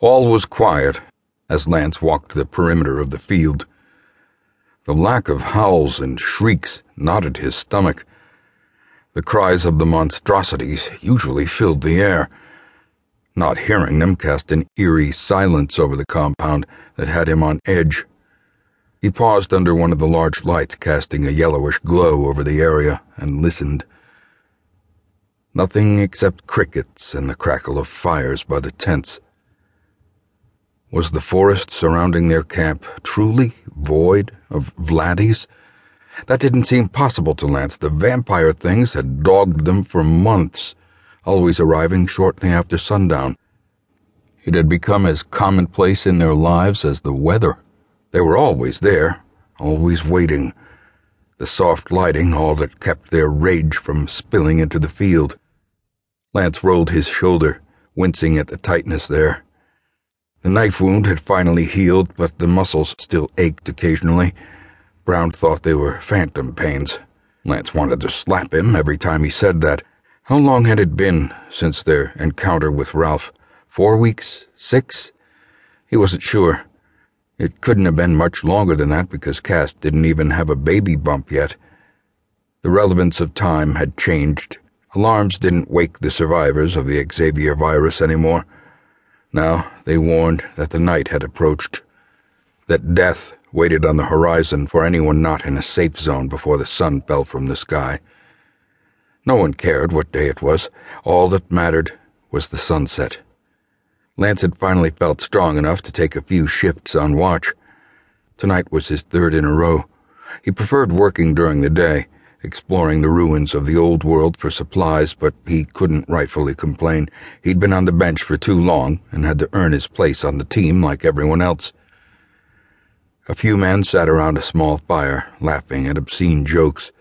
All was quiet as Lance walked the perimeter of the field. The lack of howls and shrieks knotted his stomach. The cries of the monstrosities usually filled the air. Not hearing them cast an eerie silence over the compound that had him on edge. He paused under one of the large lights casting a yellowish glow over the area and listened. Nothing except crickets and the crackle of fires by the tents. Was the forest surrounding their camp truly void of Vladdies? That didn't seem possible to Lance. The vampire things had dogged them for months, always arriving shortly after sundown. It had become as commonplace in their lives as the weather. They were always there, always waiting. The soft lighting, all that kept their rage from spilling into the field. Lance rolled his shoulder, wincing at the tightness there. The knife wound had finally healed, but the muscles still ached occasionally. Brown thought they were phantom pains. Lance wanted to slap him every time he said that. How long had it been since their encounter with Ralph? Four weeks? Six? He wasn't sure. It couldn't have been much longer than that because Cass didn't even have a baby bump yet. The relevance of time had changed. Alarms didn't wake the survivors of the Xavier virus anymore. Now they warned that the night had approached, that death waited on the horizon for anyone not in a safe zone before the sun fell from the sky. No one cared what day it was. All that mattered was the sunset. Lance had finally felt strong enough to take a few shifts on watch. Tonight was his third in a row. He preferred working during the day exploring the ruins of the old world for supplies, but he couldn't rightfully complain. He'd been on the bench for too long and had to earn his place on the team like everyone else. A few men sat around a small fire, laughing at obscene jokes.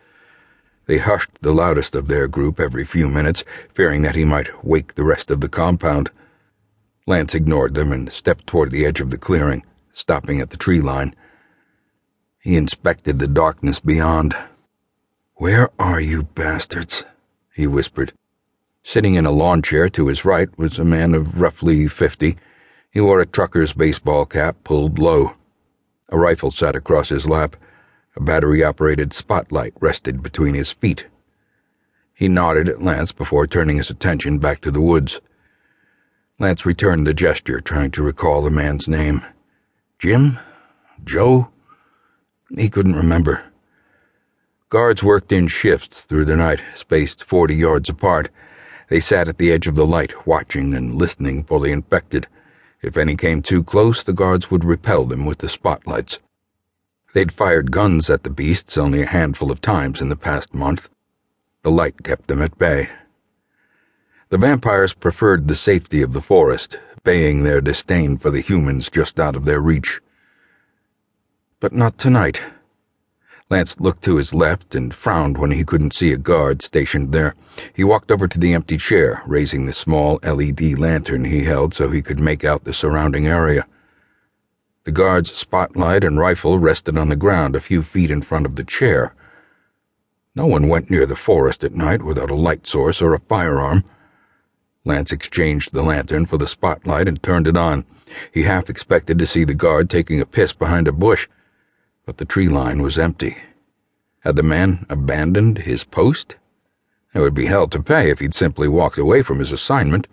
They hushed the loudest of their group every few minutes, fearing that he might wake the rest of the compound. Lance ignored them and stepped toward the edge of the clearing, stopping at the tree line. He inspected the darkness beyond. Where are you bastards? he whispered. Sitting in a lawn chair to his right was a man of roughly fifty. He wore a trucker's baseball cap pulled low. A rifle sat across his lap. A battery operated spotlight rested between his feet. He nodded at Lance before turning his attention back to the woods. Lance returned the gesture, trying to recall the man's name. Jim? Joe? He couldn't remember. Guards worked in shifts through the night, spaced forty yards apart. They sat at the edge of the light, watching and listening for the infected. If any came too close, the guards would repel them with the spotlights. They'd fired guns at the beasts only a handful of times in the past month. The light kept them at bay. The vampires preferred the safety of the forest, baying their disdain for the humans just out of their reach. But not tonight. Lance looked to his left and frowned when he couldn't see a guard stationed there. He walked over to the empty chair, raising the small LED lantern he held so he could make out the surrounding area. The guard's spotlight and rifle rested on the ground a few feet in front of the chair. No one went near the forest at night without a light source or a firearm. Lance exchanged the lantern for the spotlight and turned it on. He half expected to see the guard taking a piss behind a bush but the tree line was empty. Had the man abandoned his post? It would be hell to pay if he'd simply walked away from his assignment.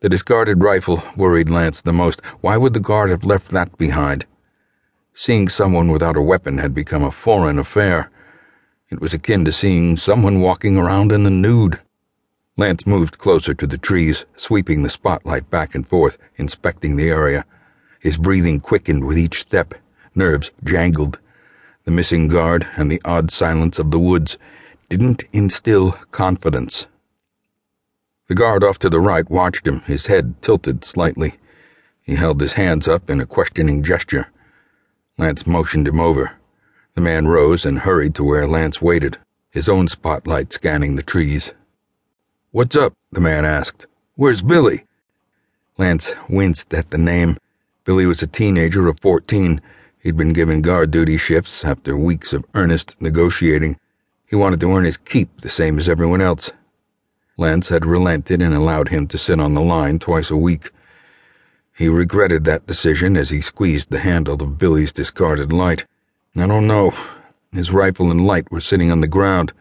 The discarded rifle worried Lance the most. Why would the guard have left that behind? Seeing someone without a weapon had become a foreign affair. It was akin to seeing someone walking around in the nude. Lance moved closer to the trees, sweeping the spotlight back and forth, inspecting the area. His breathing quickened with each step. Nerves jangled. The missing guard and the odd silence of the woods didn't instill confidence. The guard off to the right watched him, his head tilted slightly. He held his hands up in a questioning gesture. Lance motioned him over. The man rose and hurried to where Lance waited, his own spotlight scanning the trees. What's up? the man asked. Where's Billy? Lance winced at the name. Billy was a teenager of fourteen He'd been given guard duty shifts after weeks of earnest negotiating. He wanted to earn his keep the same as everyone else. Lance had relented and allowed him to sit on the line twice a week. He regretted that decision as he squeezed the handle of Billy's discarded light. I don't know. His rifle and light were sitting on the ground.